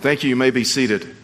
Thank you. You may be seated.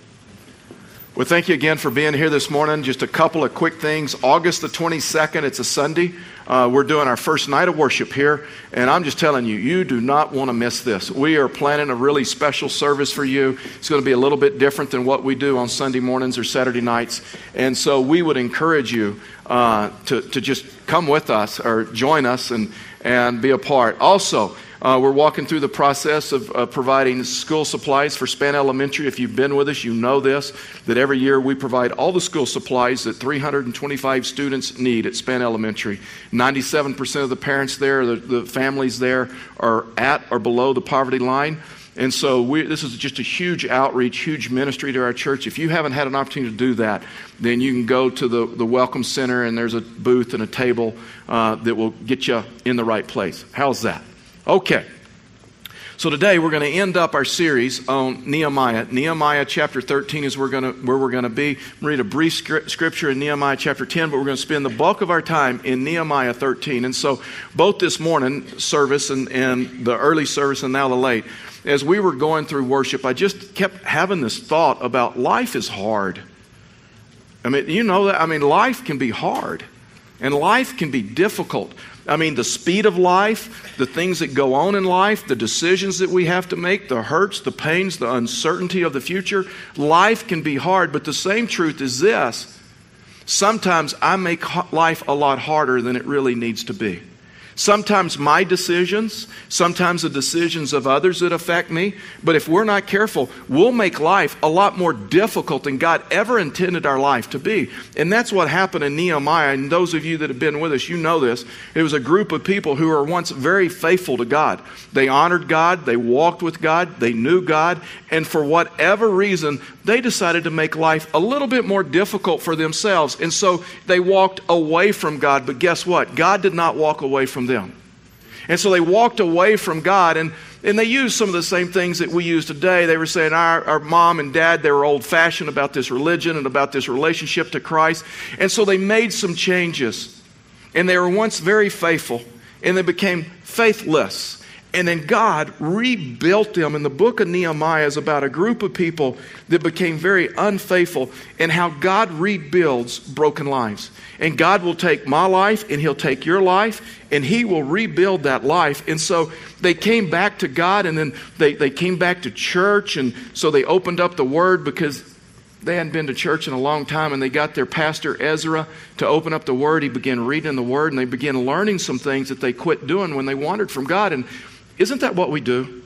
Well, thank you again for being here this morning. Just a couple of quick things. August the 22nd, it's a Sunday. Uh, we're doing our first night of worship here, and I'm just telling you, you do not want to miss this. We are planning a really special service for you. It's going to be a little bit different than what we do on Sunday mornings or Saturday nights, and so we would encourage you uh, to, to just come with us or join us and, and be a part. Also, uh, we're walking through the process of uh, providing school supplies for Span Elementary. If you've been with us, you know this that every year we provide all the school supplies that 325 students need at Span Elementary. 97% of the parents there, the, the families there, are at or below the poverty line. And so we, this is just a huge outreach, huge ministry to our church. If you haven't had an opportunity to do that, then you can go to the, the Welcome Center and there's a booth and a table uh, that will get you in the right place. How's that? Okay. So today we're going to end up our series on Nehemiah. Nehemiah chapter 13 is where we're going to, where we're going to be. read a brief scripture in Nehemiah chapter 10, but we're going to spend the bulk of our time in Nehemiah 13. And so both this morning service and, and the early service and now the late, as we were going through worship, I just kept having this thought about life is hard. I mean, you know that? I mean, life can be hard and life can be difficult. I mean, the speed of life, the things that go on in life, the decisions that we have to make, the hurts, the pains, the uncertainty of the future. Life can be hard, but the same truth is this sometimes I make life a lot harder than it really needs to be. Sometimes my decisions, sometimes the decisions of others that affect me. But if we're not careful, we'll make life a lot more difficult than God ever intended our life to be. And that's what happened in Nehemiah. And those of you that have been with us, you know this. It was a group of people who were once very faithful to God. They honored God, they walked with God, they knew God, and for whatever reason, they decided to make life a little bit more difficult for themselves. And so they walked away from God. But guess what? God did not walk away from them. And so they walked away from God and, and they used some of the same things that we use today. They were saying our, our mom and dad, they were old fashioned about this religion and about this relationship to Christ. And so they made some changes. And they were once very faithful and they became faithless. And then God rebuilt them. And the book of Nehemiah is about a group of people that became very unfaithful and how God rebuilds broken lives. And God will take my life and He'll take your life and He will rebuild that life. And so they came back to God and then they, they came back to church. And so they opened up the Word because they hadn't been to church in a long time and they got their pastor Ezra to open up the Word. He began reading the Word and they began learning some things that they quit doing when they wandered from God. And isn't that what we do?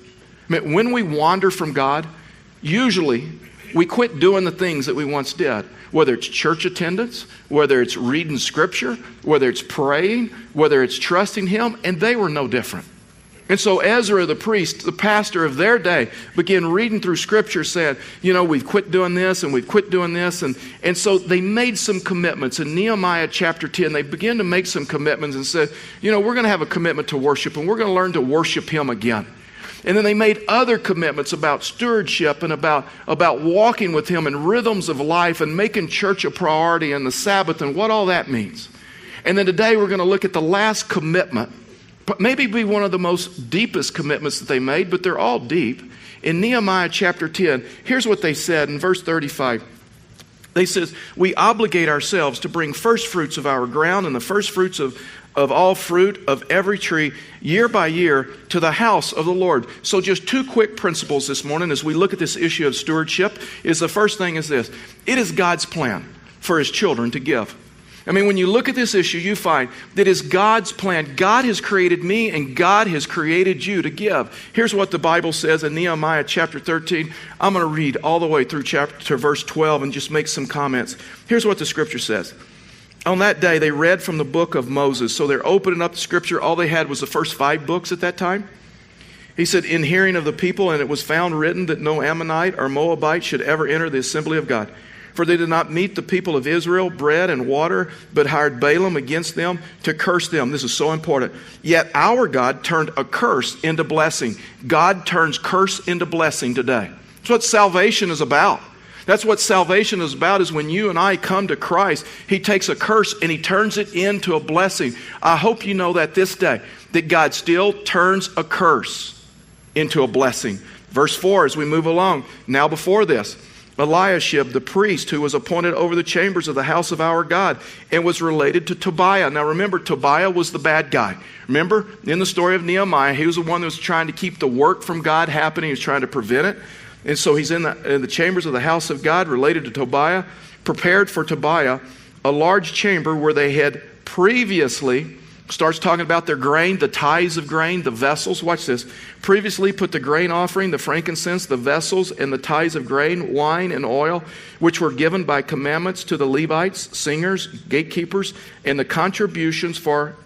I mean, when we wander from God, usually we quit doing the things that we once did. Whether it's church attendance, whether it's reading scripture, whether it's praying, whether it's trusting Him, and they were no different. And so Ezra, the priest, the pastor of their day, began reading through scripture, said, You know, we've quit doing this and we've quit doing this. And, and so they made some commitments. In Nehemiah chapter 10, they began to make some commitments and said, You know, we're going to have a commitment to worship and we're going to learn to worship Him again. And then they made other commitments about stewardship and about, about walking with Him and rhythms of life and making church a priority and the Sabbath and what all that means. And then today we're going to look at the last commitment maybe be one of the most deepest commitments that they made, but they're all deep. In Nehemiah chapter 10, here's what they said in verse 35. They says, "We obligate ourselves to bring first fruits of our ground and the first fruits of of all fruit of every tree year by year to the house of the Lord." So just two quick principles this morning as we look at this issue of stewardship is the first thing is this. It is God's plan for his children to give. I mean, when you look at this issue, you find that it's God's plan. God has created me and God has created you to give. Here's what the Bible says in Nehemiah chapter 13. I'm going to read all the way through chapter to verse 12 and just make some comments. Here's what the scripture says. On that day, they read from the book of Moses. So they're opening up the scripture. All they had was the first five books at that time. He said, In hearing of the people, and it was found written that no Ammonite or Moabite should ever enter the assembly of God. For they did not meet the people of Israel bread and water, but hired Balaam against them to curse them. This is so important. Yet our God turned a curse into blessing. God turns curse into blessing today. That's what salvation is about. That's what salvation is about is when you and I come to Christ, he takes a curse and he turns it into a blessing. I hope you know that this day that God still turns a curse into a blessing. Verse 4 as we move along. Now, before this, Eliashib, the priest who was appointed over the chambers of the house of our God and was related to Tobiah. Now remember, Tobiah was the bad guy. Remember, in the story of Nehemiah, he was the one that was trying to keep the work from God happening, he was trying to prevent it. And so he's in the, in the chambers of the house of God related to Tobiah, prepared for Tobiah a large chamber where they had previously starts talking about their grain, the tithes of grain, the vessels. Watch this. Previously put the grain offering, the frankincense, the vessels, and the tithes of grain, wine, and oil, which were given by commandments to the Levites, singers, gatekeepers, and the contributions for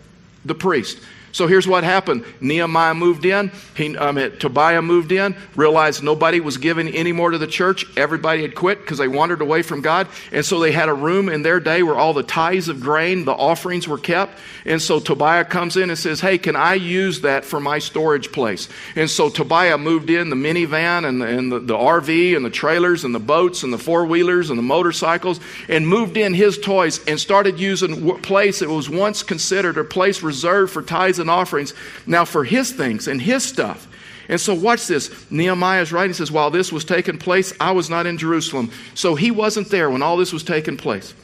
the priest. So here's what happened Nehemiah moved in, he, um, Tobiah moved in, realized nobody was giving any more to the church. Everybody had quit because they wandered away from God. And so they had a room in their day where all the tithes of grain, the offerings were kept. And so Tobiah comes in and says, Hey, can I use that for my storage place? And so Tobiah moved in the minivan and, the, and the, the RV and the trailers and the boats and the four wheelers and the motorcycles and moved in his toys and started using a place that was once considered a place reserved for tithes and offerings now for his things and his stuff. And so, watch this. Nehemiah is writing, says, While this was taking place, I was not in Jerusalem. So, he wasn't there when all this was taking place.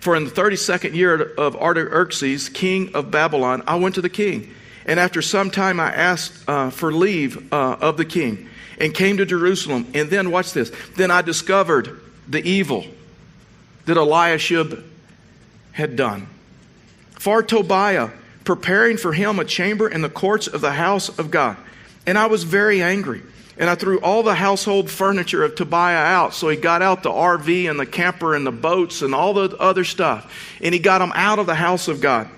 For in the 32nd year of Artaxerxes, king of Babylon, I went to the king. And after some time, I asked uh, for leave uh, of the king and came to Jerusalem. And then, watch this. Then I discovered the evil that Eliashib had done. For Tobiah, preparing for him a chamber in the courts of the house of God. And I was very angry. And I threw all the household furniture of Tobiah out. So he got out the RV and the camper and the boats and all the other stuff. And he got them out of the house of God.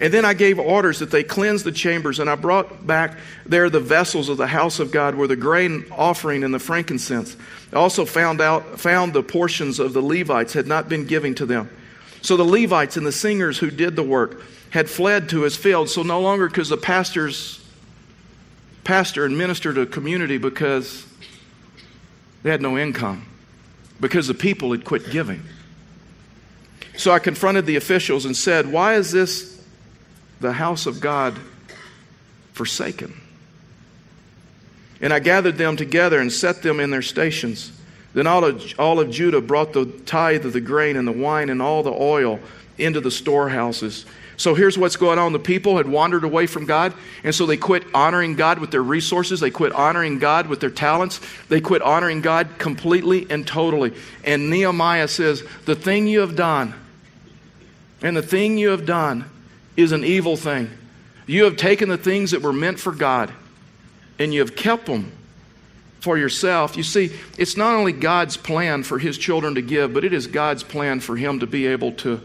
And then I gave orders that they cleanse the chambers, and I brought back there the vessels of the house of God where the grain offering and the frankincense. I also found out found the portions of the Levites had not been given to them. So the Levites and the singers who did the work had fled to his field. So no longer could the pastors pastor and minister to a community because they had no income, because the people had quit giving. So I confronted the officials and said, Why is this the house of God forsaken? And I gathered them together and set them in their stations. Then all of, all of Judah brought the tithe of the grain and the wine and all the oil into the storehouses. So here's what's going on. The people had wandered away from God, and so they quit honoring God with their resources. They quit honoring God with their talents. They quit honoring God completely and totally. And Nehemiah says, The thing you have done, and the thing you have done is an evil thing. You have taken the things that were meant for God, and you have kept them for yourself. You see, it's not only God's plan for his children to give, but it is God's plan for him to be able to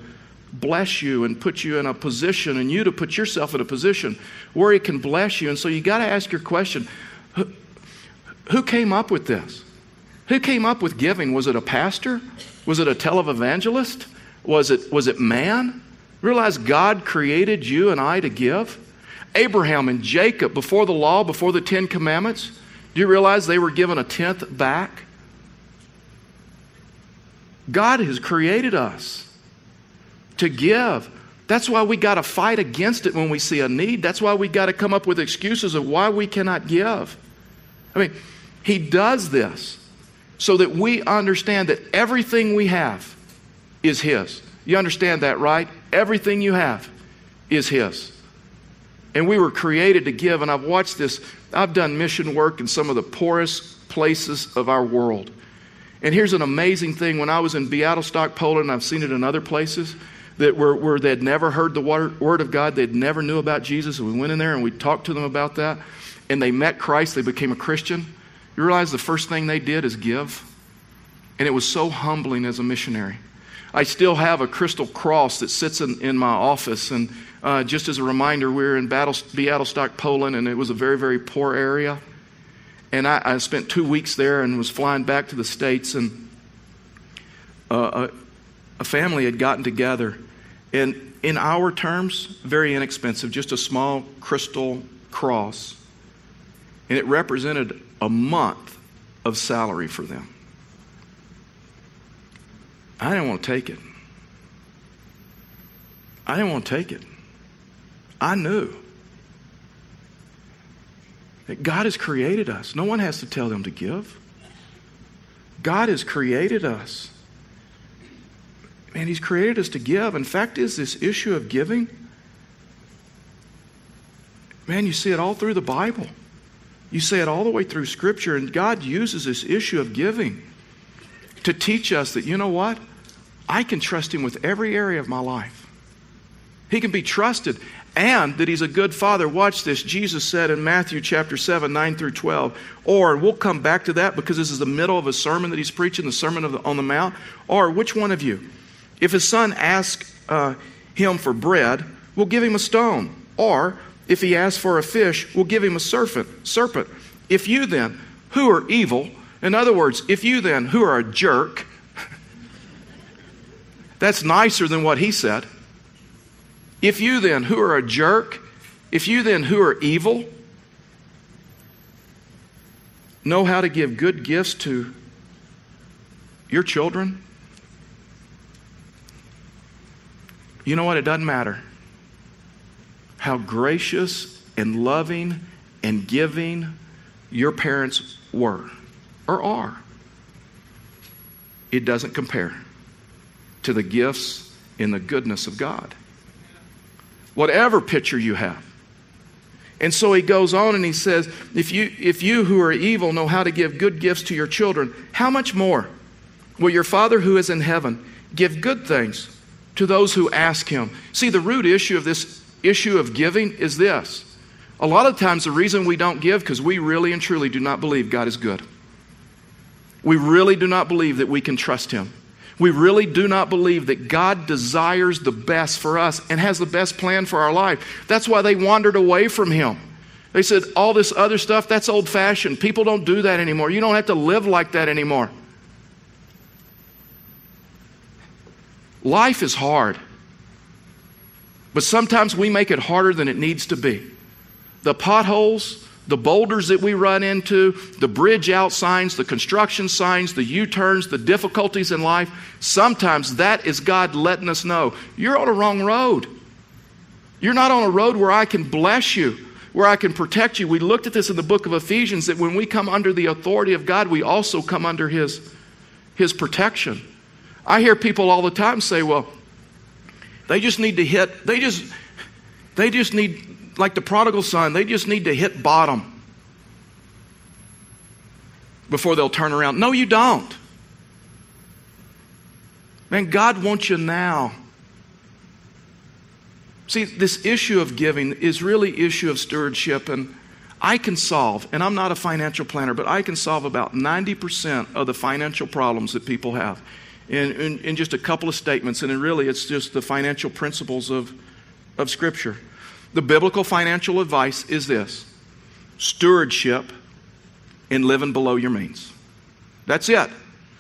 bless you and put you in a position and you to put yourself in a position where he can bless you. And so you got to ask your question who, who came up with this? Who came up with giving? Was it a pastor? Was it a televangelist? Was it, was it man? Realize God created you and I to give? Abraham and Jacob, before the law, before the Ten Commandments, do you realize they were given a tenth back? God has created us to give. That's why we got to fight against it when we see a need. That's why we got to come up with excuses of why we cannot give. I mean, He does this so that we understand that everything we have is His. You understand that, right? Everything you have is His. And we were created to give, and I've watched this. I've done mission work in some of the poorest places of our world. And here's an amazing thing when I was in Bialystok, Poland, I've seen it in other places that were, were they'd never heard the word of God, they'd never knew about Jesus. And we went in there and we talked to them about that. And they met Christ, they became a Christian. You realize the first thing they did is give? And it was so humbling as a missionary. I still have a crystal cross that sits in, in my office. And uh, just as a reminder, we were in Battle, Bialystok, Poland, and it was a very, very poor area. And I, I spent two weeks there and was flying back to the States. And uh, a, a family had gotten together and in our terms, very inexpensive, just a small crystal cross. And it represented a month of salary for them. I didn't want to take it. I didn't want to take it. I knew. that God has created us. No one has to tell them to give. God has created us. Man, He's created us to give. In fact, is this issue of giving, man, you see it all through the Bible. You see it all the way through Scripture, and God uses this issue of giving to teach us that, you know what? I can trust Him with every area of my life. He can be trusted and that he's a good father. Watch this. Jesus said in Matthew chapter 7, 9 through 12. Or, we'll come back to that because this is the middle of a sermon that he's preaching, the Sermon the, on the Mount. Or, which one of you, if his son asks uh, him for bread, will give him a stone? Or, if he asks for a fish, will give him a serpent? Serpent. If you then, who are evil, in other words, if you then, who are a jerk, that's nicer than what he said. If you then, who are a jerk, if you then, who are evil, know how to give good gifts to your children, you know what? It doesn't matter how gracious and loving and giving your parents were or are. It doesn't compare to the gifts and the goodness of God whatever picture you have. And so he goes on and he says, if you, if you who are evil know how to give good gifts to your children, how much more will your Father who is in heaven give good things to those who ask him? See, the root issue of this issue of giving is this. A lot of times, the reason we don't give because we really and truly do not believe God is good. We really do not believe that we can trust him. We really do not believe that God desires the best for us and has the best plan for our life. That's why they wandered away from Him. They said, All this other stuff, that's old fashioned. People don't do that anymore. You don't have to live like that anymore. Life is hard, but sometimes we make it harder than it needs to be. The potholes, the boulders that we run into, the bridge out signs, the construction signs, the U turns, the difficulties in life, sometimes that is God letting us know you're on a wrong road. You're not on a road where I can bless you, where I can protect you. We looked at this in the book of Ephesians that when we come under the authority of God, we also come under His, His protection. I hear people all the time say, well, they just need to hit, they just, they just need like the prodigal son, they just need to hit bottom before they'll turn around. No, you don't. Man, God wants you now. See, this issue of giving is really issue of stewardship and I can solve, and I'm not a financial planner, but I can solve about 90% of the financial problems that people have in, in, in just a couple of statements. And really, it's just the financial principles of, of Scripture. The biblical financial advice is this stewardship in living below your means. That's it.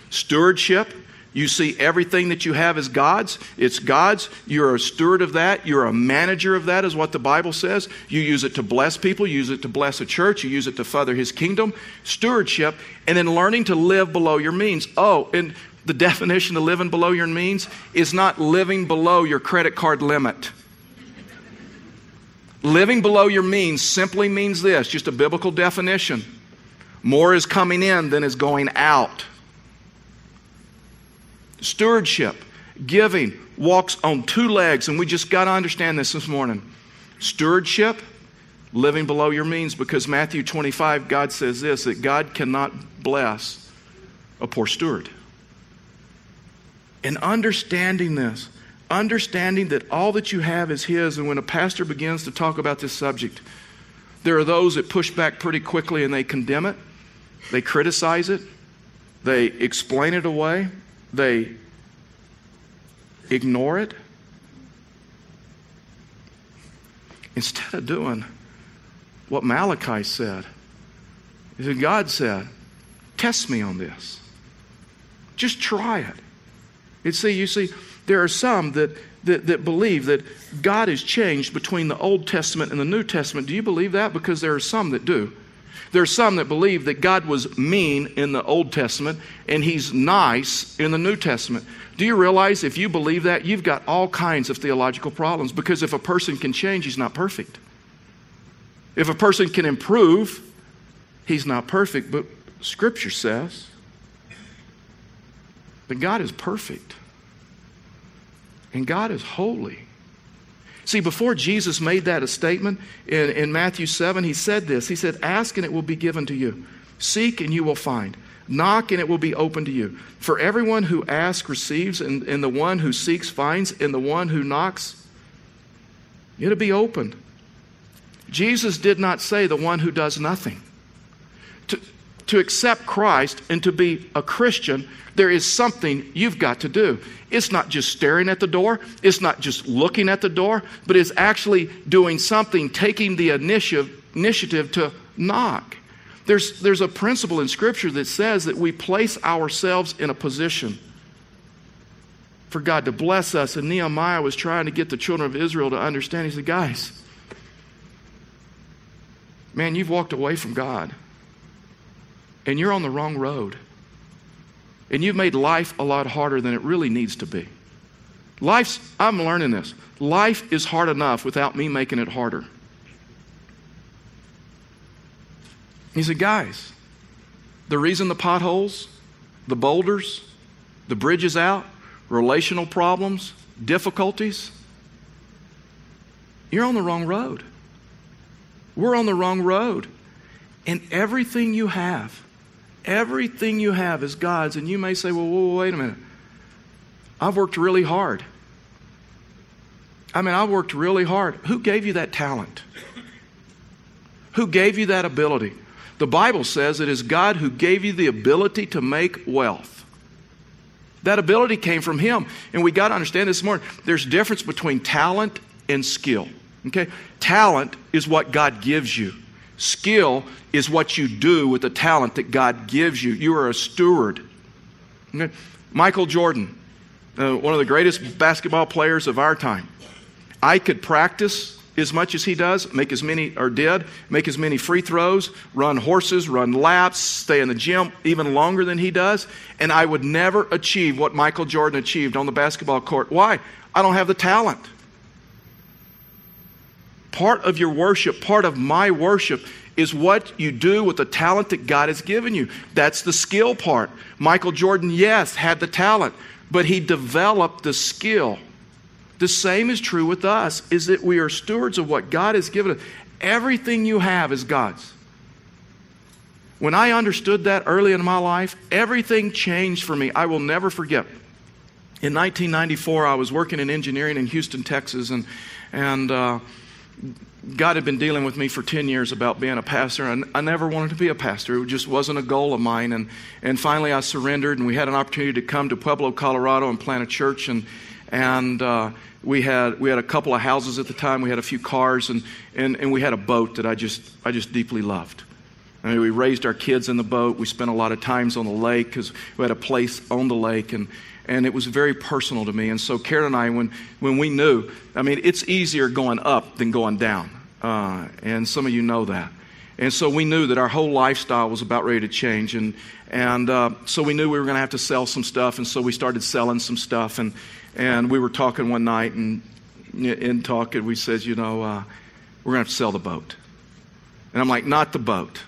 Stewardship. You see everything that you have is God's. It's God's. You're a steward of that. You're a manager of that, is what the Bible says. You use it to bless people. You use it to bless a church. You use it to further His kingdom. Stewardship. And then learning to live below your means. Oh, and the definition of living below your means is not living below your credit card limit. Living below your means simply means this just a biblical definition more is coming in than is going out. Stewardship, giving, walks on two legs, and we just got to understand this this morning. Stewardship, living below your means, because Matthew 25, God says this that God cannot bless a poor steward. And understanding this, understanding that all that you have is His. And when a pastor begins to talk about this subject, there are those that push back pretty quickly and they condemn it, they criticize it, they explain it away, they ignore it. Instead of doing what Malachi said, God said, Test me on this. Just try it. You see, you see, there are some that, that, that believe that God has changed between the Old Testament and the New Testament. Do you believe that? Because there are some that do. There are some that believe that God was mean in the Old Testament and He's nice in the New Testament. Do you realize if you believe that, you've got all kinds of theological problems because if a person can change, he's not perfect. If a person can improve, He's not perfect, but Scripture says that God is perfect and God is holy. See, before Jesus made that a statement in, in Matthew 7, he said this. He said, Ask and it will be given to you, seek and you will find. Knock and it will be open to you. For everyone who asks receives, and, and the one who seeks finds, and the one who knocks, it'll be opened. Jesus did not say the one who does nothing. To, accept Christ and to be a Christian, there is something you've got to do. It's not just staring at the door, it's not just looking at the door, but it's actually doing something, taking the initiative, initiative to knock. There's, there's a principle in Scripture that says that we place ourselves in a position for God to bless us. And Nehemiah was trying to get the children of Israel to understand. He said, Guys, man, you've walked away from God, and you're on the wrong road. And you've made life a lot harder than it really needs to be. Life's, I'm learning this. Life is hard enough without me making it harder. He said, Guys, the reason the potholes, the boulders, the bridges out, relational problems, difficulties, you're on the wrong road. We're on the wrong road. And everything you have, everything you have is God's. And you may say, well, whoa, wait a minute. I've worked really hard. I mean, I've worked really hard. Who gave you that talent? Who gave you that ability? The Bible says it is God who gave you the ability to make wealth. That ability came from Him. And we got to understand this morning there's difference between talent and skill. Okay? Talent is what God gives you. Skill is what you do with the talent that God gives you. You are a steward. Okay? Michael Jordan, uh, one of the greatest basketball players of our time. I could practice as much as he does, make as many, or did, make as many free throws, run horses, run laps, stay in the gym even longer than he does, and I would never achieve what Michael Jordan achieved on the basketball court. Why? I don't have the talent. Part of your worship, part of my worship, is what you do with the talent that God has given you. That's the skill part. Michael Jordan, yes, had the talent, but he developed the skill. The same is true with us, is that we are stewards of what God has given us. Everything you have is God's. When I understood that early in my life, everything changed for me. I will never forget. In 1994, I was working in engineering in Houston, Texas, and, and uh, God had been dealing with me for 10 years about being a pastor, and I never wanted to be a pastor. It just wasn't a goal of mine. And, and finally, I surrendered, and we had an opportunity to come to Pueblo, Colorado, and plant a church. And, and uh, we had we had a couple of houses at the time. We had a few cars, and and, and we had a boat that I just I just deeply loved. I mean, we raised our kids in the boat. We spent a lot of times on the lake because we had a place on the lake, and and it was very personal to me. And so Karen and I, when when we knew, I mean, it's easier going up than going down, uh, and some of you know that. And so we knew that our whole lifestyle was about ready to change. And, and uh, so we knew we were going to have to sell some stuff. And so we started selling some stuff. And, and we were talking one night, and in talking, we said, you know, uh, we're going to have to sell the boat. And I'm like, not the boat.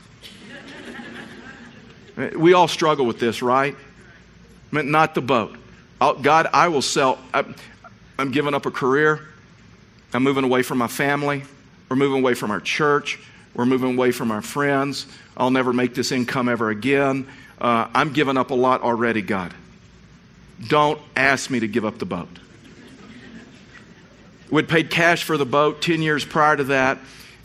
we all struggle with this, right? Not the boat. I'll, God, I will sell. I'm, I'm giving up a career. I'm moving away from my family. We're moving away from our church. We're moving away from our friends. I'll never make this income ever again. Uh, I'm giving up a lot already, God. Don't ask me to give up the boat. We'd paid cash for the boat 10 years prior to that.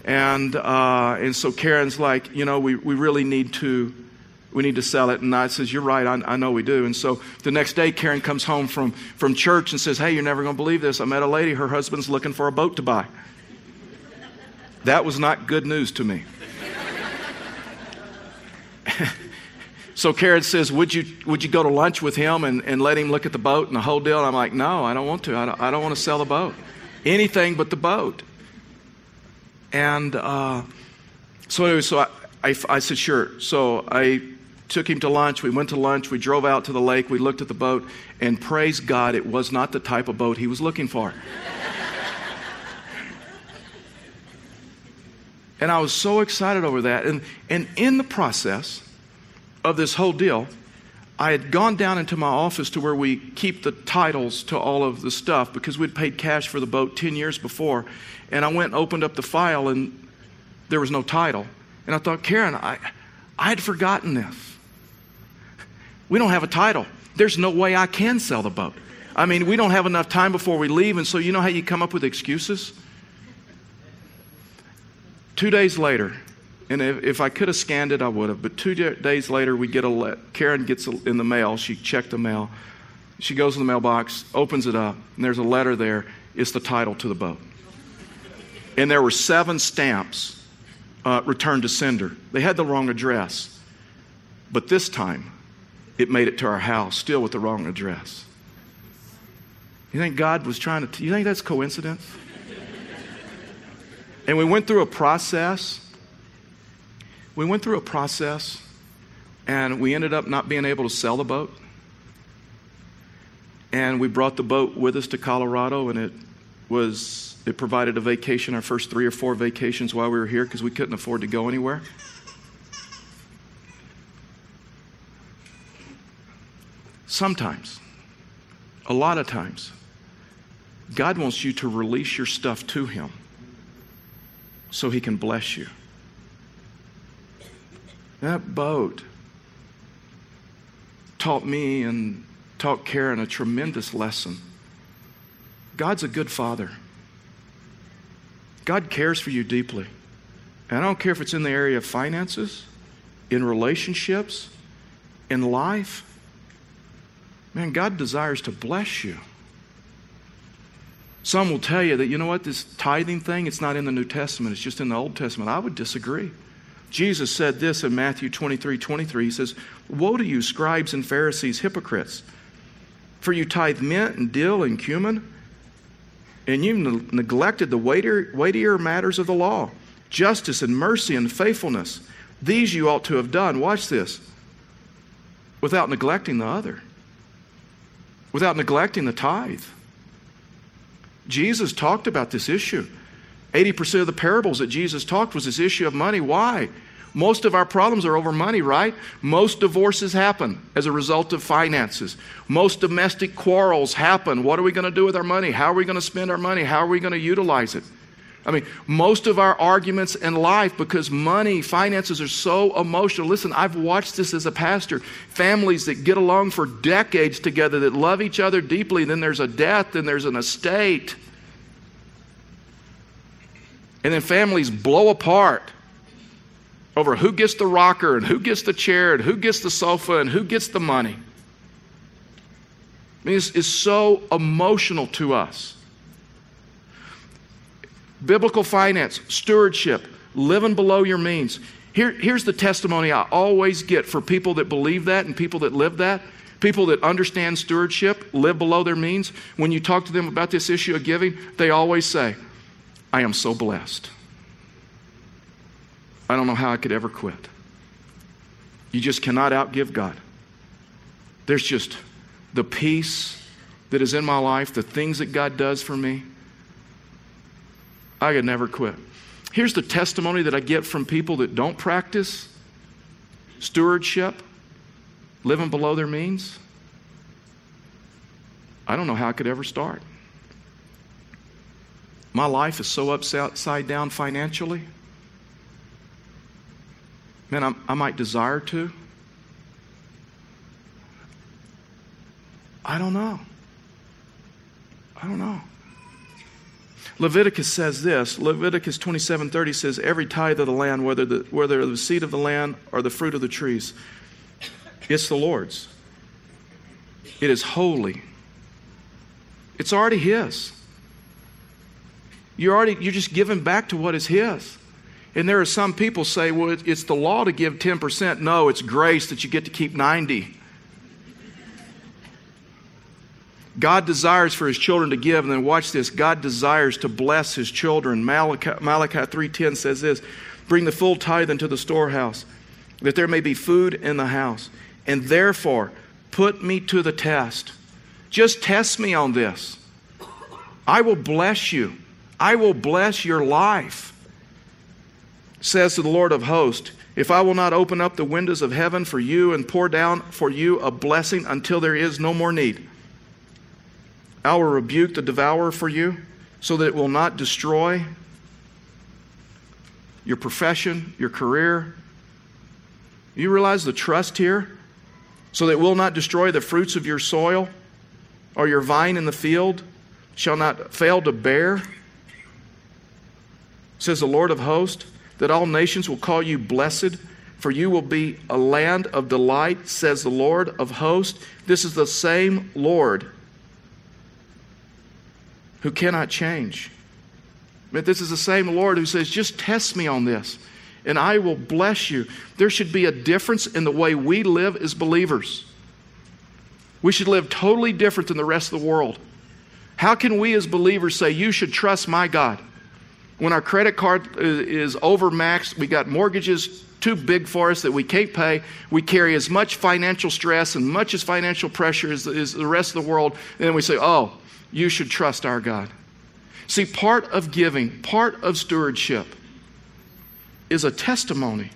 And, uh, and so Karen's like, you know, we, we really need to, we need to sell it. And I says, you're right, I, I know we do. And so the next day, Karen comes home from, from church and says, hey, you're never going to believe this. I met a lady, her husband's looking for a boat to buy. That was not good news to me. So Karen says, would you, would you go to lunch with him and, and let him look at the boat and the whole deal? And I'm like, no, I don't want to. I don't, I don't want to sell the boat. Anything but the boat. And uh, so anyway, so I, I, I said, sure. So I took him to lunch. We went to lunch. We drove out to the lake. We looked at the boat. And praise God, it was not the type of boat he was looking for. And I was so excited over that. And, and in the process of this whole deal, I had gone down into my office to where we keep the titles to all of the stuff because we'd paid cash for the boat 10 years before. And I went and opened up the file and there was no title. And I thought, Karen, I, I had forgotten this. We don't have a title. There's no way I can sell the boat. I mean, we don't have enough time before we leave, and so you know how you come up with excuses? Two days later, and if, if I could have scanned it, I would have, but two days later, we get a let. Karen gets a, in the mail. She checked the mail. She goes to the mailbox, opens it up, and there's a letter there. It's the title to the boat. And there were seven stamps uh, returned to sender. They had the wrong address, but this time it made it to our house, still with the wrong address. You think God was trying to, you think that's coincidence? and we went through a process. We went through a process and we ended up not being able to sell the boat. And we brought the boat with us to Colorado and it was, it provided a vacation, our first three or four vacations while we were here because we couldn't afford to go anywhere. Sometimes, a lot of times, God wants you to release your stuff to Him so He can bless you. That boat taught me and taught Karen a tremendous lesson. God's a good father. God cares for you deeply. And I don't care if it's in the area of finances, in relationships, in life. Man, God desires to bless you. Some will tell you that, you know what, this tithing thing, it's not in the New Testament, it's just in the Old Testament. I would disagree. Jesus said this in Matthew 23 23. He says, Woe to you, scribes and Pharisees, hypocrites! For you tithe mint and dill and cumin, and you ne- neglected the weightier, weightier matters of the law justice and mercy and faithfulness. These you ought to have done. Watch this without neglecting the other, without neglecting the tithe. Jesus talked about this issue. 80% of the parables that Jesus talked was this issue of money. Why? Most of our problems are over money, right? Most divorces happen as a result of finances. Most domestic quarrels happen. What are we going to do with our money? How are we going to spend our money? How are we going to utilize it? I mean, most of our arguments in life, because money, finances are so emotional. Listen, I've watched this as a pastor. Families that get along for decades together, that love each other deeply, then there's a death, then there's an estate. And then families blow apart over who gets the rocker and who gets the chair and who gets the sofa and who gets the money. I mean, it's, it's so emotional to us biblical finance, stewardship, living below your means. Here, here's the testimony I always get for people that believe that and people that live that. People that understand stewardship, live below their means. When you talk to them about this issue of giving, they always say, I am so blessed. I don't know how I could ever quit. You just cannot outgive God. There's just the peace that is in my life, the things that God does for me. I could never quit. Here's the testimony that I get from people that don't practice stewardship, living below their means. I don't know how I could ever start. My life is so upside down financially. Man, I'm, i might desire to. I don't know. I don't know. Leviticus says this Leviticus 27 30 says, Every tithe of the land, whether the, whether the seed of the land or the fruit of the trees, it's the Lord's. It is holy. It's already His. You're already you're just giving back to what is His. And there are some people say, well, it's the law to give 10%. No, it's grace that you get to keep 90. God desires for his children to give, and then watch this God desires to bless his children. Malachi, Malachi 3.10 says this Bring the full tithe into the storehouse, that there may be food in the house. And therefore, put me to the test. Just test me on this. I will bless you, I will bless your life. says to the Lord of hosts, If I will not open up the windows of heaven for you and pour down for you a blessing until there is no more need, I will rebuke the devourer for you so that it will not destroy your profession, your career. You realize the trust here? So that it will not destroy the fruits of your soil or your vine in the field shall not fail to bear, says the Lord of hosts that all nations will call you blessed, for you will be a land of delight, says the Lord of hosts. This is the same Lord who cannot change. But this is the same Lord who says, just test me on this, and I will bless you. There should be a difference in the way we live as believers. We should live totally different than the rest of the world. How can we as believers say, You should trust my God? when our credit card uh, is overmaxed, we got mortgages too big for us that we can't pay. We carry as much financial stress and much as financial pressure as, as the rest of the world. And then we say, oh, you should trust our God. See, part of giving, part of stewardship is a testimony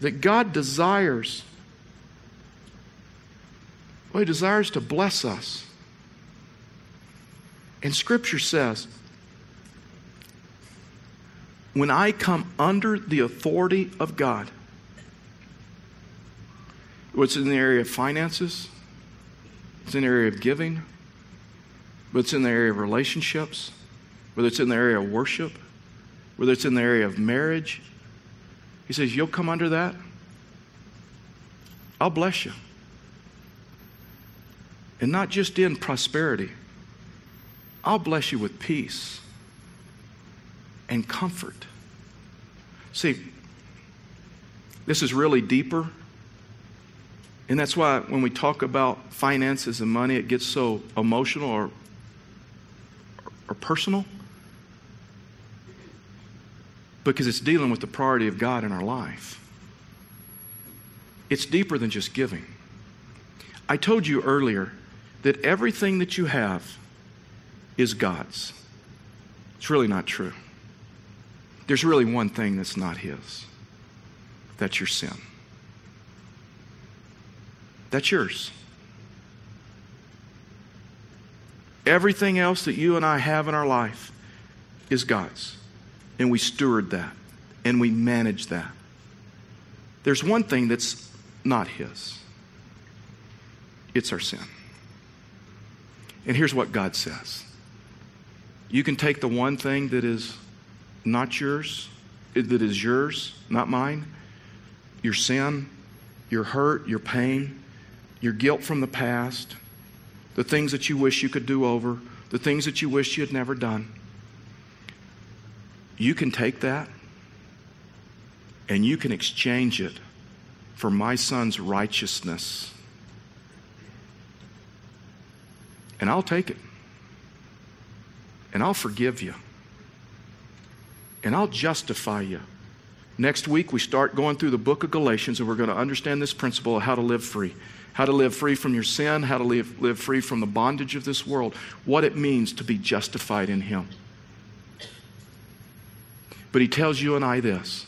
that God desires. Well, He desires to bless us. And Scripture says, when I come under the authority of God, what's in the area of finances, it's in the area of giving, but it's in the area of relationships, whether it's in the area of worship, whether it's in the area of marriage. He says, You'll come under that. I'll bless you. And not just in prosperity, I'll bless you with peace and comfort. See, this is really deeper. And that's why when we talk about finances and money, it gets so emotional or, or personal. Because it's dealing with the priority of God in our life. It's deeper than just giving. I told you earlier that everything that you have is God's. It's really not true. There's really one thing that's not His that's your sin. That's yours. Everything else that you and I have in our life is God's. And we steward that and we manage that. There's one thing that's not His it's our sin. And here's what God says you can take the one thing that is not yours, that is yours, not mine, your sin, your hurt, your pain, your guilt from the past, the things that you wish you could do over, the things that you wish you had never done. You can take that and you can exchange it for my son's righteousness. And I'll take it. And I'll forgive you and I'll justify you. Next week, we start going through the book of Galatians, and we're going to understand this principle of how to live free. How to live free from your sin, how to live, live free from the bondage of this world, what it means to be justified in Him. But He tells you and I this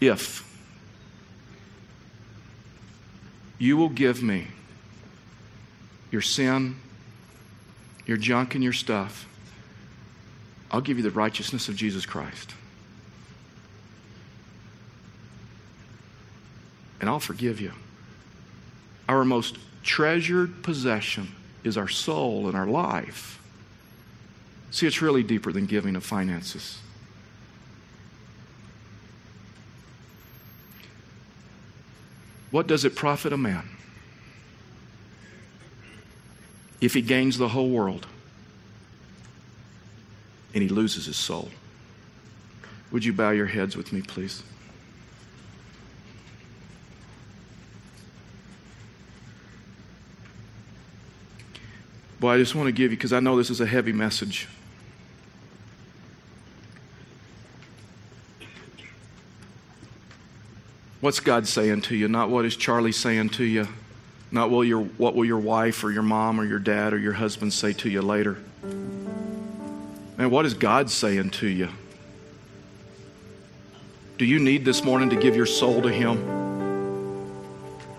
if you will give me your sin, your junk, and your stuff, I'll give you the righteousness of Jesus Christ. And I'll forgive you. Our most treasured possession is our soul and our life. See, it's really deeper than giving of finances. What does it profit a man if he gains the whole world? and he loses his soul. Would you bow your heads with me, please? Boy, I just want to give you, because I know this is a heavy message. What's God saying to you? Not what is Charlie saying to you. Not will your, what will your wife or your mom or your dad or your husband say to you later. Man, what is God saying to you? Do you need this morning to give your soul to Him?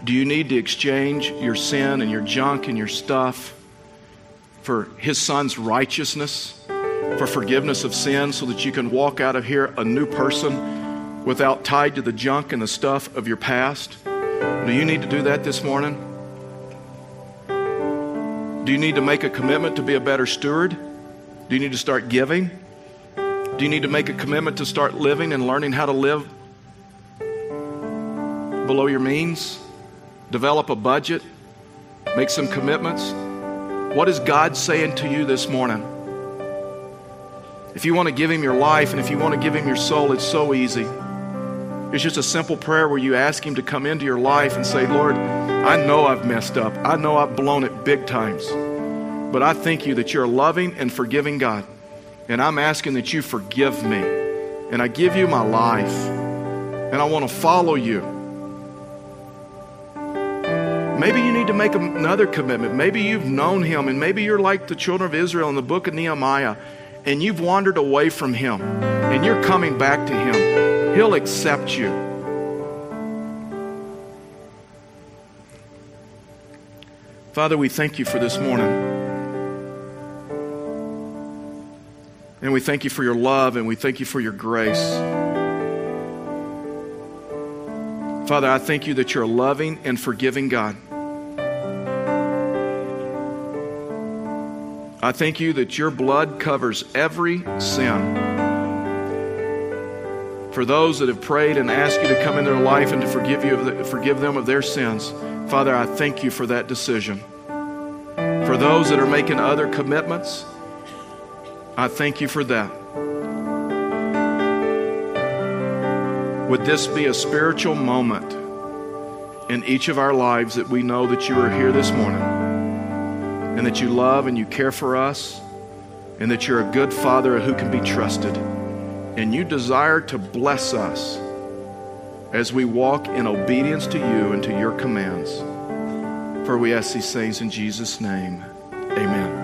Do you need to exchange your sin and your junk and your stuff for His Son's righteousness, for forgiveness of sin, so that you can walk out of here a new person without tied to the junk and the stuff of your past? Do you need to do that this morning? Do you need to make a commitment to be a better steward? Do you need to start giving? Do you need to make a commitment to start living and learning how to live below your means? Develop a budget? Make some commitments? What is God saying to you this morning? If you want to give Him your life and if you want to give Him your soul, it's so easy. It's just a simple prayer where you ask Him to come into your life and say, Lord, I know I've messed up. I know I've blown it big times. But I thank you that you're a loving and forgiving God. And I'm asking that you forgive me. And I give you my life. And I want to follow you. Maybe you need to make another commitment. Maybe you've known him, and maybe you're like the children of Israel in the book of Nehemiah, and you've wandered away from him, and you're coming back to him. He'll accept you. Father, we thank you for this morning. And we thank you for your love and we thank you for your grace. Father, I thank you that you're a loving and forgiving God. I thank you that your blood covers every sin. For those that have prayed and asked you to come in their life and to forgive, you, forgive them of their sins, Father, I thank you for that decision. For those that are making other commitments, I thank you for that. Would this be a spiritual moment in each of our lives that we know that you are here this morning and that you love and you care for us and that you're a good father who can be trusted and you desire to bless us as we walk in obedience to you and to your commands. For we ask these things in Jesus' name. Amen.